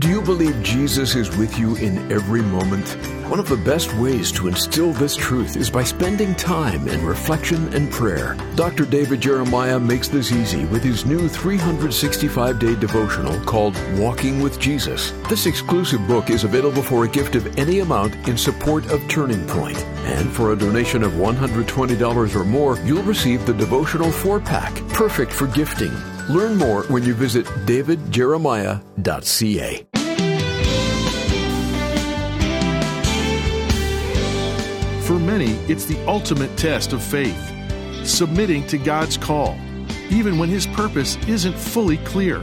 Do you believe Jesus is with you in every moment? One of the best ways to instill this truth is by spending time in reflection and prayer. Dr. David Jeremiah makes this easy with his new 365 day devotional called Walking with Jesus. This exclusive book is available for a gift of any amount in support of Turning Point. And for a donation of $120 or more, you'll receive the devotional four pack, perfect for gifting. Learn more when you visit davidjeremiah.ca. For many, it's the ultimate test of faith submitting to God's call, even when His purpose isn't fully clear.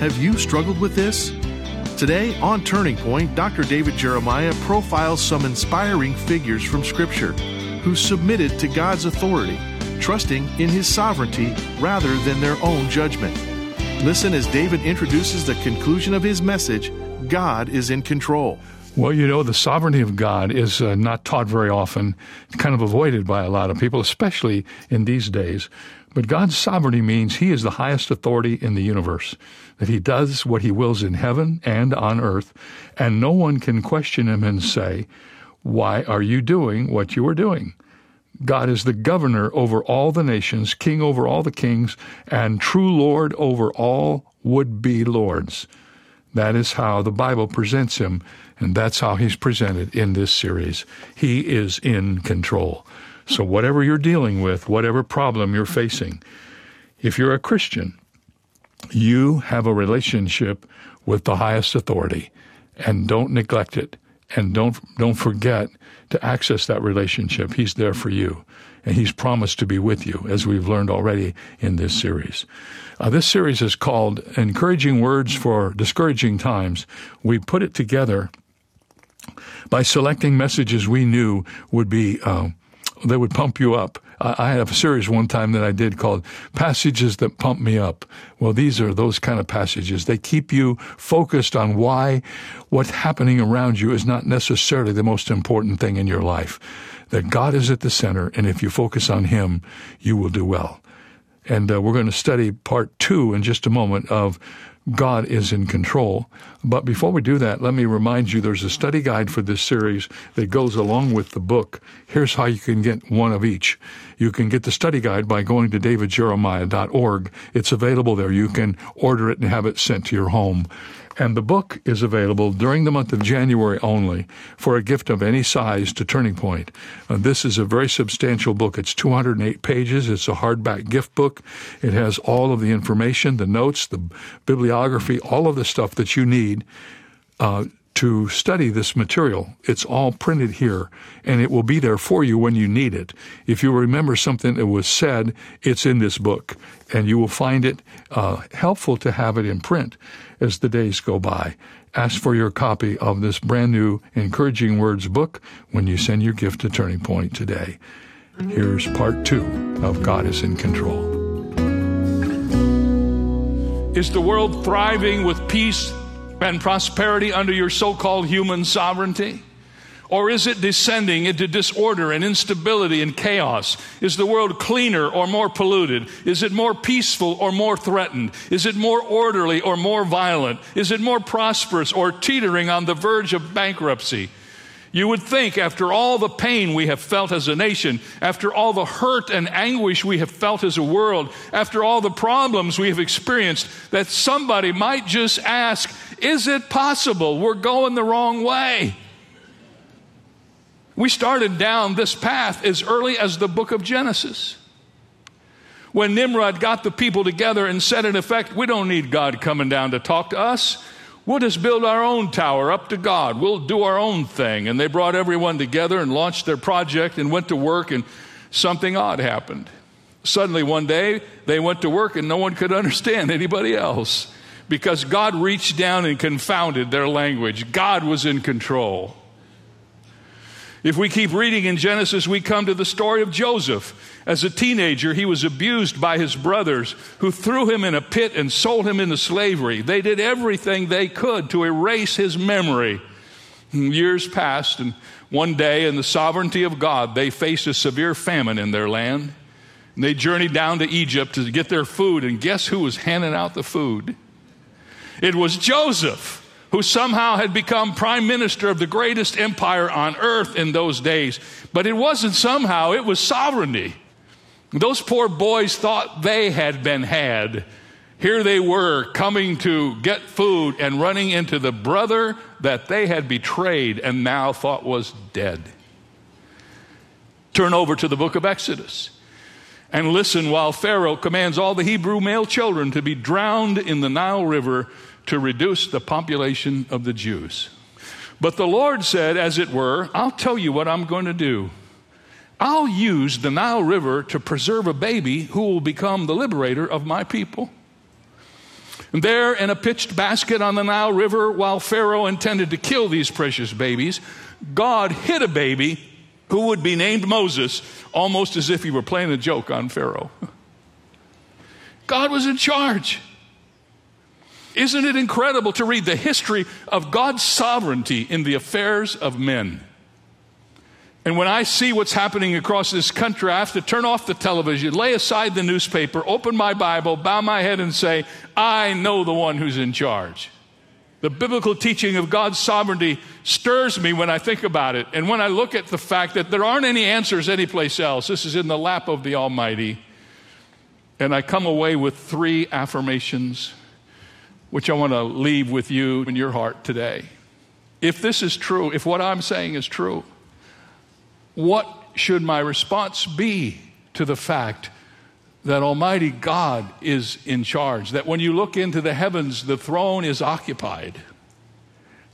Have you struggled with this? Today, on Turning Point, Dr. David Jeremiah profiles some inspiring figures from Scripture who submitted to God's authority, trusting in His sovereignty rather than their own judgment. Listen as David introduces the conclusion of his message God is in control. Well, you know, the sovereignty of God is uh, not taught very often, kind of avoided by a lot of people, especially in these days. But God's sovereignty means He is the highest authority in the universe, that He does what He wills in heaven and on earth, and no one can question Him and say, Why are you doing what you are doing? God is the governor over all the nations, king over all the kings, and true Lord over all would be lords. That is how the Bible presents him, and that's how he's presented in this series. He is in control. So, whatever you're dealing with, whatever problem you're facing, if you're a Christian, you have a relationship with the highest authority, and don't neglect it, and don't don't forget to access that relationship. He's there for you, and he's promised to be with you, as we've learned already in this series. Uh, this series is called Encouraging Words for Discouraging Times. We put it together by selecting messages we knew would be uh, that would pump you up. I had a series one time that I did called Passages That Pump Me Up. Well, these are those kind of passages. They keep you focused on why what's happening around you is not necessarily the most important thing in your life. That God is at the center, and if you focus on Him, you will do well. And uh, we're going to study part two in just a moment of God is in control. But before we do that, let me remind you there's a study guide for this series that goes along with the book. Here's how you can get one of each. You can get the study guide by going to davidjeremiah.org. It's available there. You can order it and have it sent to your home. And the book is available during the month of January only for a gift of any size to Turning Point. Uh, this is a very substantial book. It's 208 pages. It's a hardback gift book. It has all of the information, the notes, the bibliography, all of the stuff that you need uh, to study this material. It's all printed here, and it will be there for you when you need it. If you remember something that was said, it's in this book, and you will find it uh, helpful to have it in print as the days go by. Ask for your copy of this brand new Encouraging Words book when you send your gift to Turning Point today. Here's part two of God is in Control. Is the world thriving with peace and prosperity under your so called human sovereignty? Or is it descending into disorder and instability and chaos? Is the world cleaner or more polluted? Is it more peaceful or more threatened? Is it more orderly or more violent? Is it more prosperous or teetering on the verge of bankruptcy? You would think, after all the pain we have felt as a nation, after all the hurt and anguish we have felt as a world, after all the problems we have experienced, that somebody might just ask, Is it possible we're going the wrong way? We started down this path as early as the book of Genesis. When Nimrod got the people together and said, in effect, we don't need God coming down to talk to us. We'll just build our own tower up to God. We'll do our own thing. And they brought everyone together and launched their project and went to work, and something odd happened. Suddenly, one day, they went to work and no one could understand anybody else because God reached down and confounded their language. God was in control. If we keep reading in Genesis, we come to the story of Joseph. As a teenager, he was abused by his brothers who threw him in a pit and sold him into slavery. They did everything they could to erase his memory. Years passed, and one day, in the sovereignty of God, they faced a severe famine in their land. And they journeyed down to Egypt to get their food, and guess who was handing out the food? It was Joseph who somehow had become prime minister of the greatest empire on earth in those days. But it wasn't somehow, it was sovereignty. Those poor boys thought they had been had. Here they were coming to get food and running into the brother that they had betrayed and now thought was dead. Turn over to the book of Exodus and listen while Pharaoh commands all the Hebrew male children to be drowned in the Nile River to reduce the population of the Jews. But the Lord said, as it were, I'll tell you what I'm going to do. I'll use the Nile River to preserve a baby who will become the liberator of my people. And there, in a pitched basket on the Nile River, while Pharaoh intended to kill these precious babies, God hid a baby who would be named Moses, almost as if he were playing a joke on Pharaoh. God was in charge. Isn't it incredible to read the history of God's sovereignty in the affairs of men? And when I see what's happening across this country, I have to turn off the television, lay aside the newspaper, open my Bible, bow my head, and say, I know the one who's in charge. The biblical teaching of God's sovereignty stirs me when I think about it. And when I look at the fact that there aren't any answers anyplace else, this is in the lap of the Almighty. And I come away with three affirmations, which I want to leave with you in your heart today. If this is true, if what I'm saying is true, what should my response be to the fact that Almighty God is in charge? That when you look into the heavens, the throne is occupied.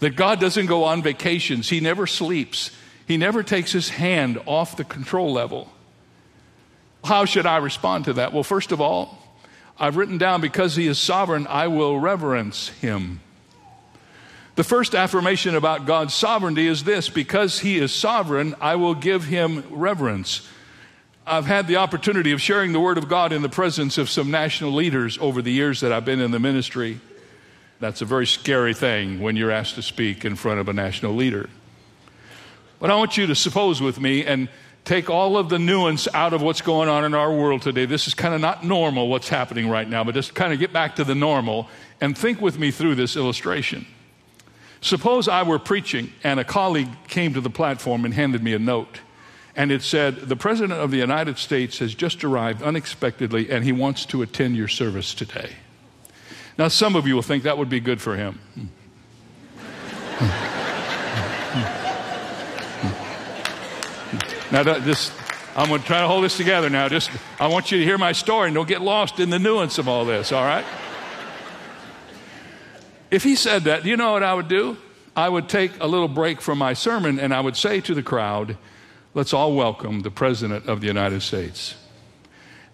That God doesn't go on vacations, He never sleeps, He never takes His hand off the control level. How should I respond to that? Well, first of all, I've written down because He is sovereign, I will reverence Him. The first affirmation about God's sovereignty is this because He is sovereign, I will give Him reverence. I've had the opportunity of sharing the Word of God in the presence of some national leaders over the years that I've been in the ministry. That's a very scary thing when you're asked to speak in front of a national leader. But I want you to suppose with me and take all of the nuance out of what's going on in our world today. This is kind of not normal what's happening right now, but just kind of get back to the normal and think with me through this illustration. Suppose I were preaching and a colleague came to the platform and handed me a note. And it said, The President of the United States has just arrived unexpectedly and he wants to attend your service today. Now, some of you will think that would be good for him. now, just, I'm going to try to hold this together now. Just, I want you to hear my story and don't get lost in the nuance of all this, all right? If he said that, do you know what I would do? I would take a little break from my sermon and I would say to the crowd, let's all welcome the President of the United States.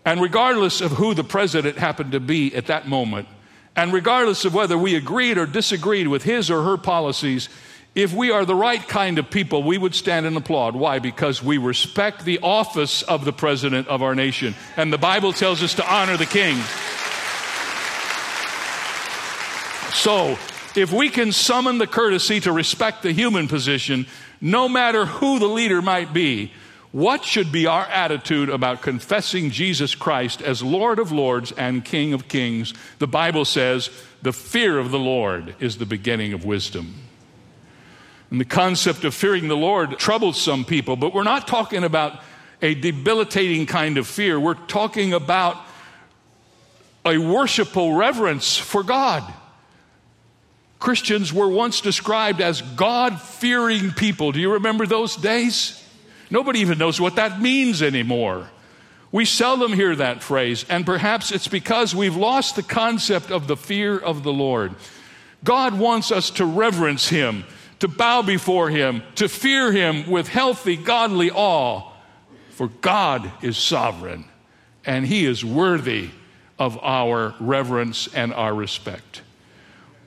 And regardless of who the president happened to be at that moment, and regardless of whether we agreed or disagreed with his or her policies, if we are the right kind of people, we would stand and applaud. Why? Because we respect the office of the president of our nation. And the Bible tells us to honor the king. So, if we can summon the courtesy to respect the human position, no matter who the leader might be, what should be our attitude about confessing Jesus Christ as Lord of Lords and King of Kings? The Bible says the fear of the Lord is the beginning of wisdom. And the concept of fearing the Lord troubles some people, but we're not talking about a debilitating kind of fear. We're talking about a worshipful reverence for God. Christians were once described as God fearing people. Do you remember those days? Nobody even knows what that means anymore. We seldom hear that phrase, and perhaps it's because we've lost the concept of the fear of the Lord. God wants us to reverence Him, to bow before Him, to fear Him with healthy, godly awe, for God is sovereign, and He is worthy of our reverence and our respect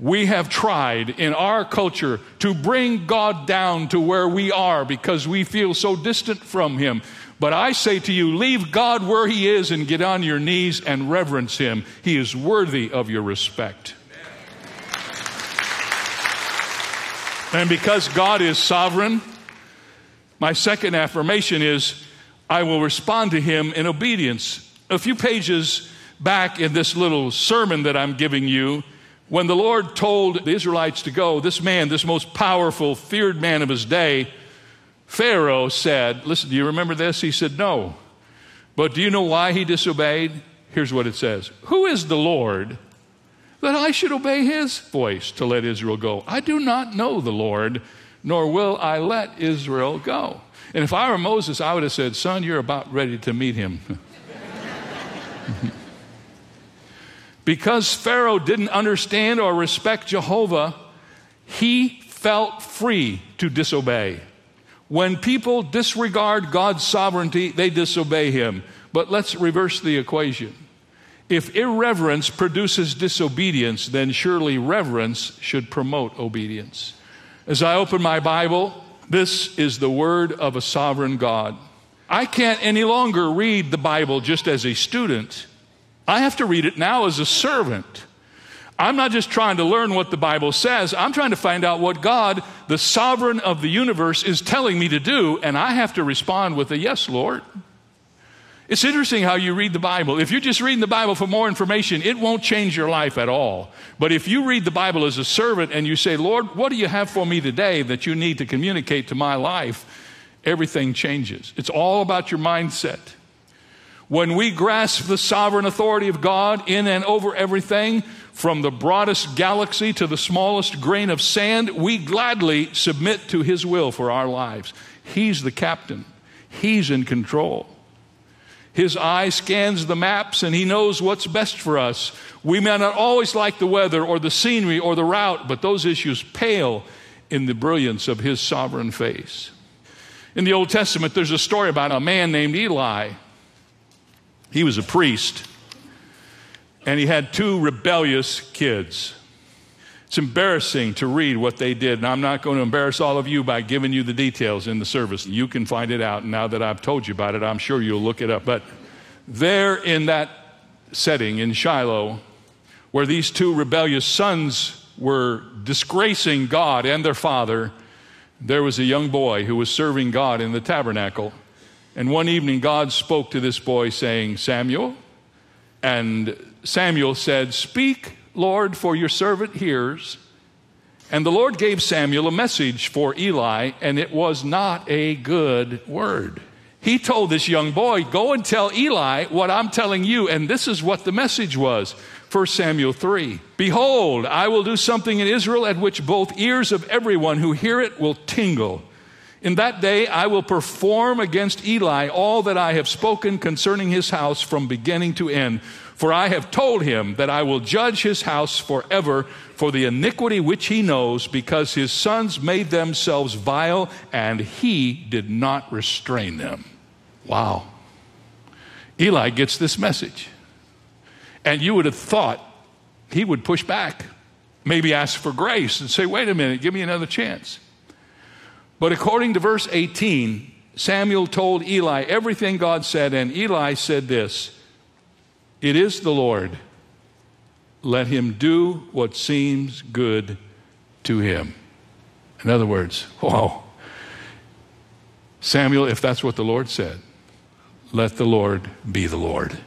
we have tried in our culture to bring God down to where we are because we feel so distant from Him. But I say to you, leave God where He is and get on your knees and reverence Him. He is worthy of your respect. And because God is sovereign, my second affirmation is I will respond to Him in obedience. A few pages back in this little sermon that I'm giving you, When the Lord told the Israelites to go, this man, this most powerful, feared man of his day, Pharaoh said, Listen, do you remember this? He said, No. But do you know why he disobeyed? Here's what it says Who is the Lord that I should obey his voice to let Israel go? I do not know the Lord, nor will I let Israel go. And if I were Moses, I would have said, Son, you're about ready to meet him. because Pharaoh didn't understand or respect Jehovah, he felt free to disobey. When people disregard God's sovereignty, they disobey Him. But let's reverse the equation. If irreverence produces disobedience, then surely reverence should promote obedience. As I open my Bible, this is the word of a sovereign God. I can't any longer read the Bible just as a student. I have to read it now as a servant. I'm not just trying to learn what the Bible says, I'm trying to find out what God, the sovereign of the universe, is telling me to do, and I have to respond with a yes, Lord. It's interesting how you read the Bible. If you're just reading the Bible for more information, it won't change your life at all. But if you read the Bible as a servant and you say, Lord, what do you have for me today that you need to communicate to my life? Everything changes. It's all about your mindset. When we grasp the sovereign authority of God in and over everything, from the broadest galaxy to the smallest grain of sand, we gladly submit to His will for our lives. He's the captain, He's in control. His eye scans the maps and He knows what's best for us. We may not always like the weather or the scenery or the route, but those issues pale in the brilliance of His sovereign face. In the Old Testament, there's a story about a man named Eli. He was a priest and he had two rebellious kids. It's embarrassing to read what they did, and I'm not going to embarrass all of you by giving you the details in the service. You can find it out. Now that I've told you about it, I'm sure you'll look it up. But there in that setting in Shiloh, where these two rebellious sons were disgracing God and their father, there was a young boy who was serving God in the tabernacle. And one evening, God spoke to this boy, saying, Samuel. And Samuel said, Speak, Lord, for your servant hears. And the Lord gave Samuel a message for Eli, and it was not a good word. He told this young boy, Go and tell Eli what I'm telling you. And this is what the message was 1 Samuel 3. Behold, I will do something in Israel at which both ears of everyone who hear it will tingle. In that day I will perform against Eli all that I have spoken concerning his house from beginning to end. For I have told him that I will judge his house forever for the iniquity which he knows, because his sons made themselves vile, and he did not restrain them. Wow. Eli gets this message. And you would have thought he would push back, maybe ask for grace and say, wait a minute, give me another chance. But according to verse 18, Samuel told Eli everything God said, and Eli said this it is the Lord. Let him do what seems good to him. In other words, wow. Samuel, if that's what the Lord said, let the Lord be the Lord.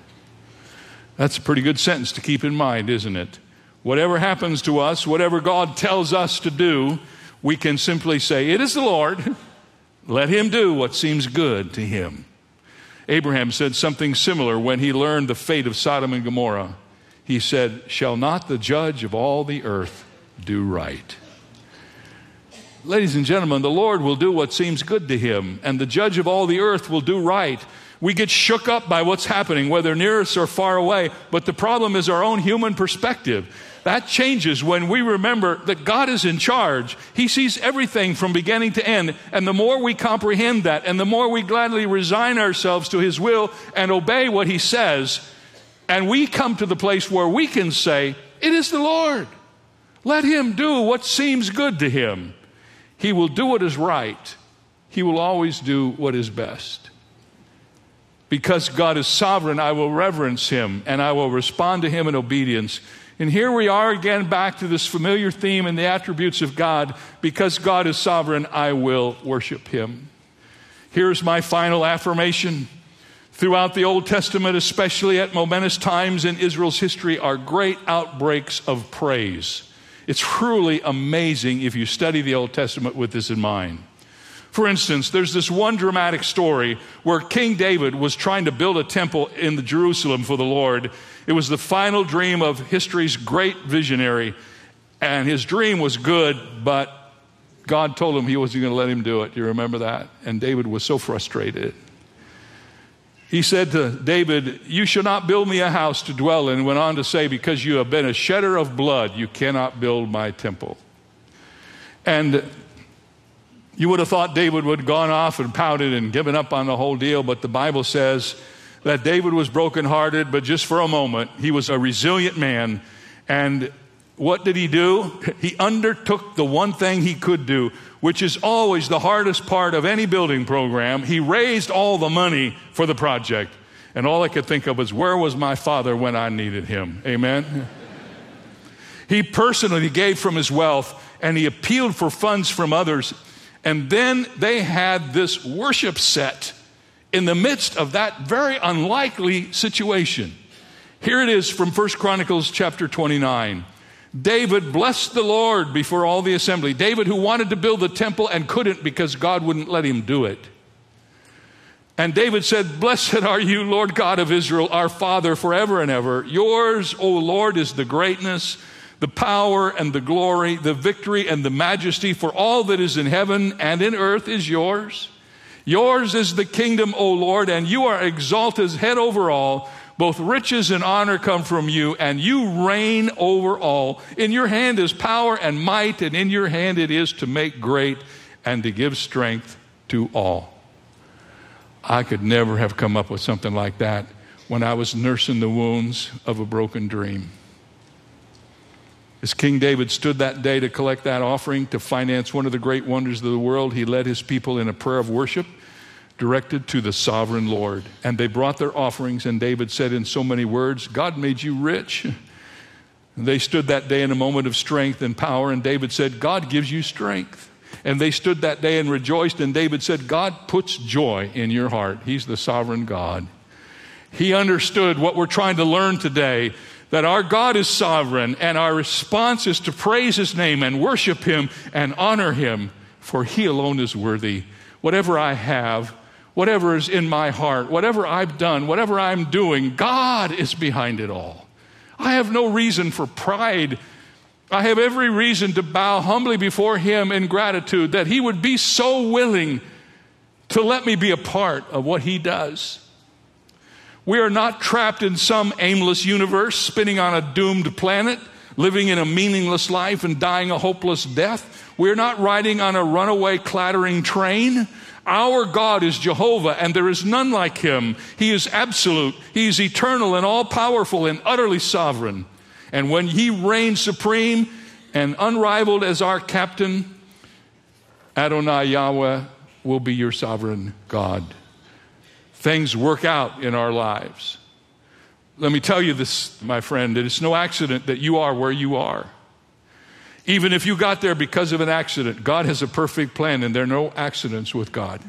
That's a pretty good sentence to keep in mind, isn't it? Whatever happens to us, whatever God tells us to do, we can simply say, It is the Lord. Let him do what seems good to him. Abraham said something similar when he learned the fate of Sodom and Gomorrah. He said, Shall not the judge of all the earth do right? Ladies and gentlemen, the Lord will do what seems good to him, and the judge of all the earth will do right. We get shook up by what's happening, whether near us or far away, but the problem is our own human perspective. That changes when we remember that God is in charge. He sees everything from beginning to end. And the more we comprehend that, and the more we gladly resign ourselves to His will and obey what He says, and we come to the place where we can say, It is the Lord. Let Him do what seems good to Him. He will do what is right, He will always do what is best. Because God is sovereign, I will reverence Him and I will respond to Him in obedience. And here we are again back to this familiar theme and the attributes of God. Because God is sovereign, I will worship him. Here's my final affirmation throughout the Old Testament, especially at momentous times in Israel's history, are great outbreaks of praise. It's truly amazing if you study the Old Testament with this in mind. For instance, there's this one dramatic story where King David was trying to build a temple in Jerusalem for the Lord. It was the final dream of history's great visionary, and his dream was good, but God told him he wasn't going to let him do it. Do you remember that? And David was so frustrated. He said to David, You shall not build me a house to dwell in, and went on to say, Because you have been a shedder of blood, you cannot build my temple. And you would have thought David would have gone off and pouted and given up on the whole deal, but the Bible says that David was brokenhearted, but just for a moment, he was a resilient man. And what did he do? He undertook the one thing he could do, which is always the hardest part of any building program. He raised all the money for the project. And all I could think of was, where was my father when I needed him? Amen? he personally gave from his wealth and he appealed for funds from others. And then they had this worship set in the midst of that very unlikely situation. Here it is from 1 Chronicles chapter 29. David blessed the Lord before all the assembly. David, who wanted to build the temple and couldn't because God wouldn't let him do it. And David said, Blessed are you, Lord God of Israel, our Father, forever and ever. Yours, O Lord, is the greatness, the power, and the glory, the victory, and the majesty, for all that is in heaven and in earth is yours. Yours is the kingdom, O Lord, and you are exalted as head over all. Both riches and honor come from you, and you reign over all. In your hand is power and might, and in your hand it is to make great and to give strength to all. I could never have come up with something like that when I was nursing the wounds of a broken dream. As King David stood that day to collect that offering to finance one of the great wonders of the world, he led his people in a prayer of worship directed to the sovereign Lord. And they brought their offerings, and David said in so many words, God made you rich. They stood that day in a moment of strength and power, and David said, God gives you strength. And they stood that day and rejoiced, and David said, God puts joy in your heart. He's the sovereign God. He understood what we're trying to learn today that our God is sovereign, and our response is to praise His name and worship Him and honor Him, for He alone is worthy. Whatever I have, whatever is in my heart, whatever I've done, whatever I'm doing, God is behind it all. I have no reason for pride. I have every reason to bow humbly before Him in gratitude that He would be so willing to let me be a part of what He does. We are not trapped in some aimless universe, spinning on a doomed planet, living in a meaningless life and dying a hopeless death. We're not riding on a runaway clattering train. Our God is Jehovah, and there is none like him. He is absolute, he is eternal and all powerful and utterly sovereign. And when he reigns supreme and unrivaled as our captain, Adonai Yahweh will be your sovereign God. Things work out in our lives. Let me tell you this, my friend, that it's no accident that you are where you are. Even if you got there because of an accident, God has a perfect plan and there are no accidents with God.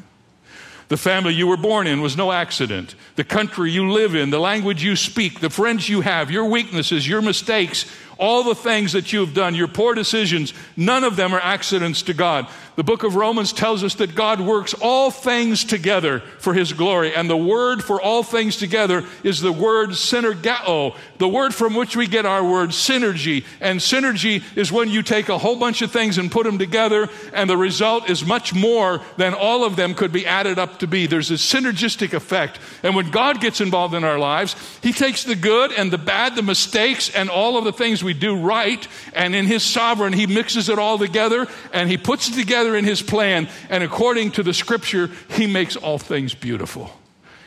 The family you were born in was no accident. The country you live in, the language you speak, the friends you have, your weaknesses, your mistakes, all the things that you have done, your poor decisions, none of them are accidents to God. The book of Romans tells us that God works all things together for his glory. And the word for all things together is the word synergao, the word from which we get our word synergy. And synergy is when you take a whole bunch of things and put them together, and the result is much more than all of them could be added up to be. There's a synergistic effect. And when God gets involved in our lives, he takes the good and the bad, the mistakes, and all of the things we do right, and in his sovereign, he mixes it all together and he puts it together together in His plan, and according to the scripture, He makes all things beautiful.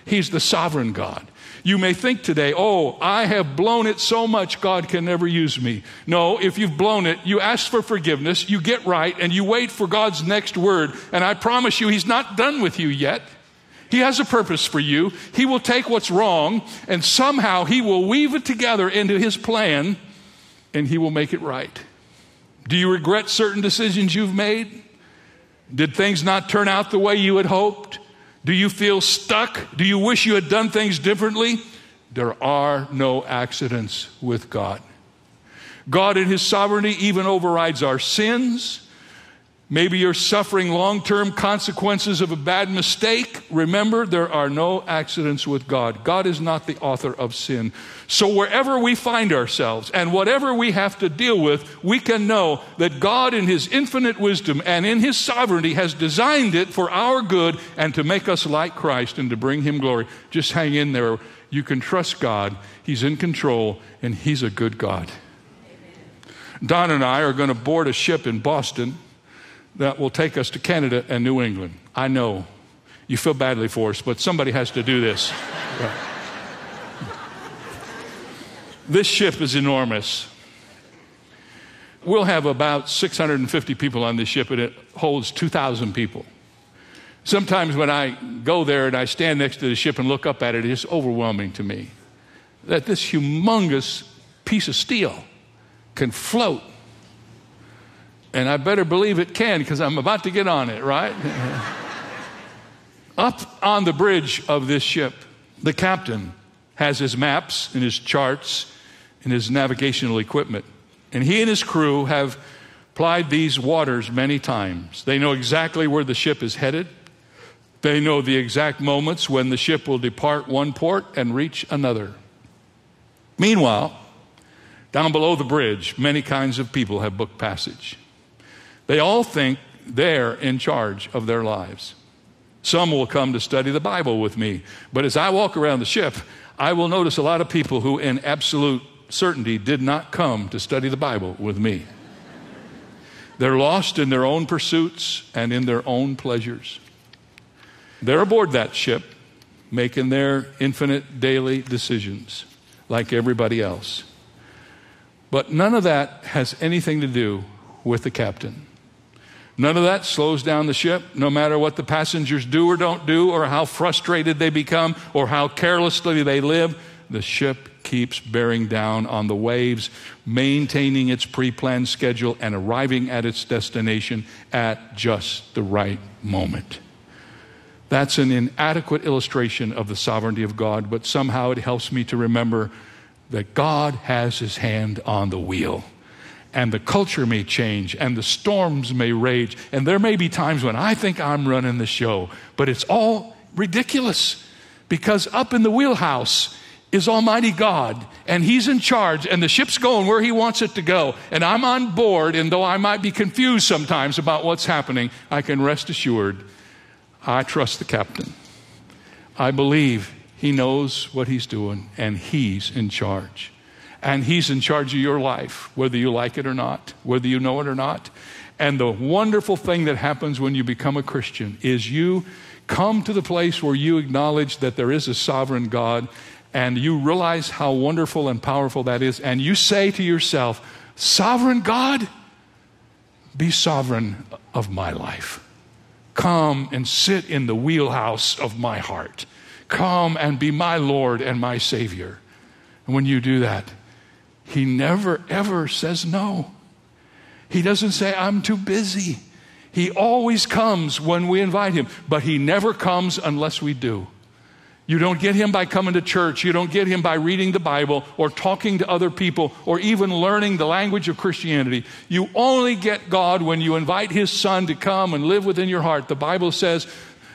He's the sovereign God. You may think today, oh, I have blown it so much, God can never use me. No, if you've blown it, you ask for forgiveness, you get right, and you wait for God's next word. And I promise you, He's not done with you yet. He has a purpose for you. He will take what's wrong, and somehow He will weave it together into His plan, and He will make it right. Do you regret certain decisions you've made? Did things not turn out the way you had hoped? Do you feel stuck? Do you wish you had done things differently? There are no accidents with God. God, in His sovereignty, even overrides our sins. Maybe you're suffering long term consequences of a bad mistake. Remember, there are no accidents with God. God is not the author of sin. So, wherever we find ourselves and whatever we have to deal with, we can know that God, in His infinite wisdom and in His sovereignty, has designed it for our good and to make us like Christ and to bring Him glory. Just hang in there. You can trust God. He's in control and He's a good God. Don and I are going to board a ship in Boston that will take us to Canada and New England. I know you feel badly for us, but somebody has to do this. this ship is enormous. We'll have about 650 people on this ship, and it holds 2,000 people. Sometimes when I go there and I stand next to the ship and look up at it, it's overwhelming to me that this humongous piece of steel can float and I better believe it can because I'm about to get on it, right? Up on the bridge of this ship, the captain has his maps and his charts and his navigational equipment. And he and his crew have plied these waters many times. They know exactly where the ship is headed. They know the exact moments when the ship will depart one port and reach another. Meanwhile, down below the bridge, many kinds of people have booked passage. They all think they're in charge of their lives. Some will come to study the Bible with me, but as I walk around the ship, I will notice a lot of people who, in absolute certainty, did not come to study the Bible with me. They're lost in their own pursuits and in their own pleasures. They're aboard that ship, making their infinite daily decisions like everybody else. But none of that has anything to do with the captain. None of that slows down the ship, no matter what the passengers do or don't do, or how frustrated they become, or how carelessly they live. The ship keeps bearing down on the waves, maintaining its pre planned schedule and arriving at its destination at just the right moment. That's an inadequate illustration of the sovereignty of God, but somehow it helps me to remember that God has his hand on the wheel and the culture may change and the storms may rage. And there may be times when I think I'm running the show, but it's all ridiculous because up in the wheelhouse is Almighty God and He's in charge and the ship's going where He wants it to go. And I'm on board, and though I might be confused sometimes about what's happening, I can rest assured I trust the captain. I believe he knows what he's doing and he's in charge and He's in charge of your life, whether you like it or not, whether you know it or not. And the wonderful thing that happens when you become a Christian is you come to the place where you acknowledge that there is a sovereign God and you realize how wonderful and powerful that is. And you say to yourself, Sovereign God, be sovereign of my life. Come and sit in the wheelhouse of my heart. Come and be my Lord and my Savior. And when you do that, he never, ever says no. He doesn't say, I'm too busy. He always comes when we invite him, but he never comes unless we do. You don't get him by coming to church. You don't get him by reading the Bible or talking to other people or even learning the language of Christianity. You only get God when you invite his son to come and live within your heart. The Bible says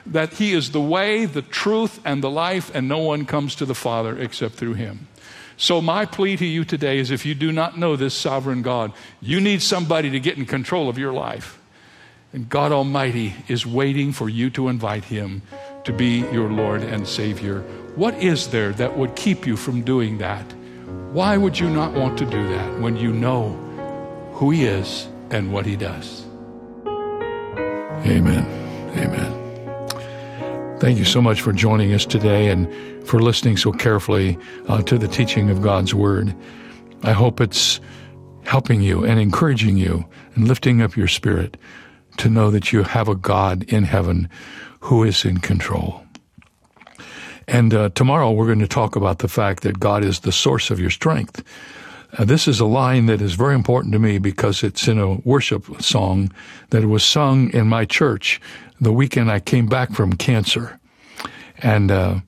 that he is the way, the truth, and the life, and no one comes to the Father except through him. So, my plea to you today is if you do not know this sovereign God, you need somebody to get in control of your life. And God Almighty is waiting for you to invite Him to be your Lord and Savior. What is there that would keep you from doing that? Why would you not want to do that when you know who He is and what He does? Amen. Amen. Thank you so much for joining us today and for listening so carefully uh, to the teaching of God's Word. I hope it's helping you and encouraging you and lifting up your spirit to know that you have a God in heaven who is in control. And uh, tomorrow we're going to talk about the fact that God is the source of your strength. Uh, this is a line that is very important to me because it's in a worship song that was sung in my church the weekend I came back from cancer. And uh,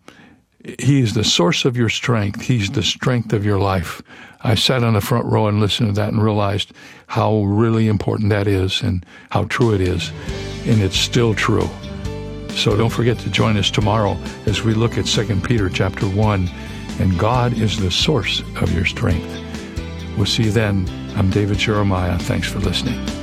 He is the source of your strength. He's the strength of your life. I sat on the front row and listened to that and realized how really important that is and how true it is. And it's still true. So don't forget to join us tomorrow as we look at 2 Peter chapter 1 and God is the source of your strength. We'll see you then. I'm David Jeremiah. Thanks for listening.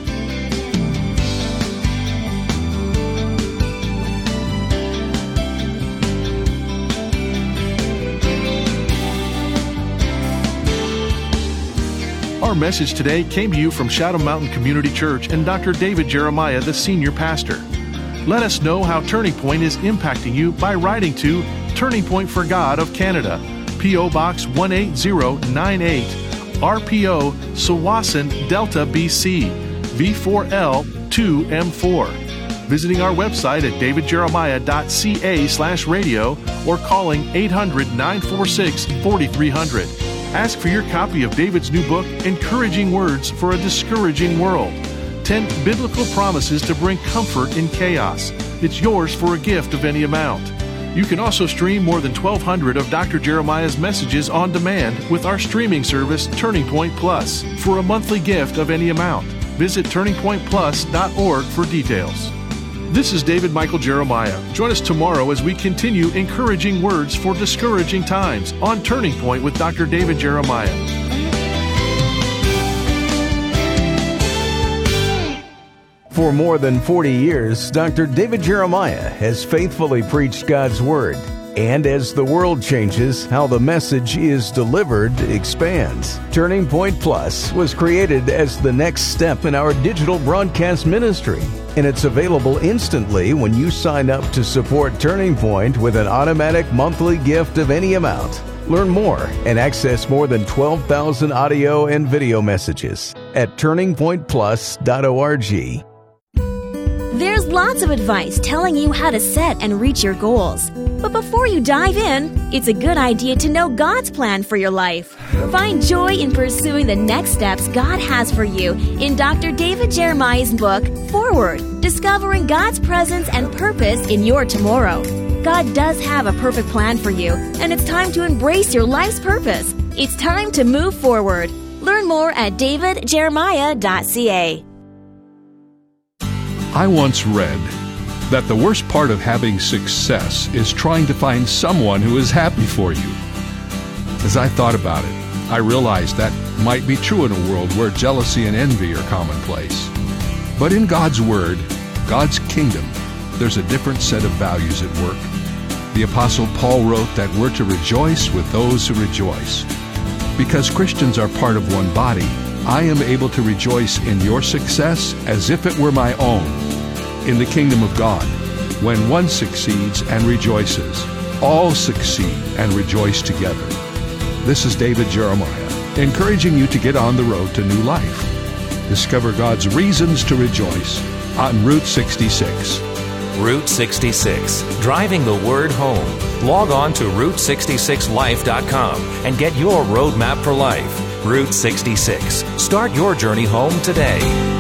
Our message today came to you from Shadow Mountain Community Church and Dr. David Jeremiah, the senior pastor. Let us know how Turning Point is impacting you by writing to Turning Point for God of Canada, P.O. Box 18098, RPO, Tsawwassen, Delta, BC, V4L 2M4. Visiting our website at davidjeremiah.ca slash radio or calling 800 946 4300. Ask for your copy of David's new book, Encouraging Words for a Discouraging World 10 Biblical Promises to Bring Comfort in Chaos. It's yours for a gift of any amount. You can also stream more than 1,200 of Dr. Jeremiah's messages on demand with our streaming service, Turning Point Plus, for a monthly gift of any amount. Visit turningpointplus.org for details. This is David Michael Jeremiah. Join us tomorrow as we continue encouraging words for discouraging times on Turning Point with Dr. David Jeremiah. For more than 40 years, Dr. David Jeremiah has faithfully preached God's Word. And as the world changes, how the message is delivered expands. Turning Point Plus was created as the next step in our digital broadcast ministry. And it's available instantly when you sign up to support Turning Point with an automatic monthly gift of any amount. Learn more and access more than 12,000 audio and video messages at turningpointplus.org. There's lots of advice telling you how to set and reach your goals. But before you dive in, it's a good idea to know God's plan for your life. Find joy in pursuing the next steps God has for you in Dr. David Jeremiah's book, Forward Discovering God's Presence and Purpose in Your Tomorrow. God does have a perfect plan for you, and it's time to embrace your life's purpose. It's time to move forward. Learn more at davidjeremiah.ca. I once read that the worst part of having success is trying to find someone who is happy for you. As I thought about it, I realized that might be true in a world where jealousy and envy are commonplace. But in God's Word, God's kingdom, there's a different set of values at work. The Apostle Paul wrote that we're to rejoice with those who rejoice. Because Christians are part of one body, I am able to rejoice in your success as if it were my own. In the kingdom of God, when one succeeds and rejoices, all succeed and rejoice together. This is David Jeremiah, encouraging you to get on the road to new life. Discover God's reasons to rejoice on Route 66. Route 66, driving the word home. Log on to Route66Life.com and get your roadmap for life. Route 66. Start your journey home today.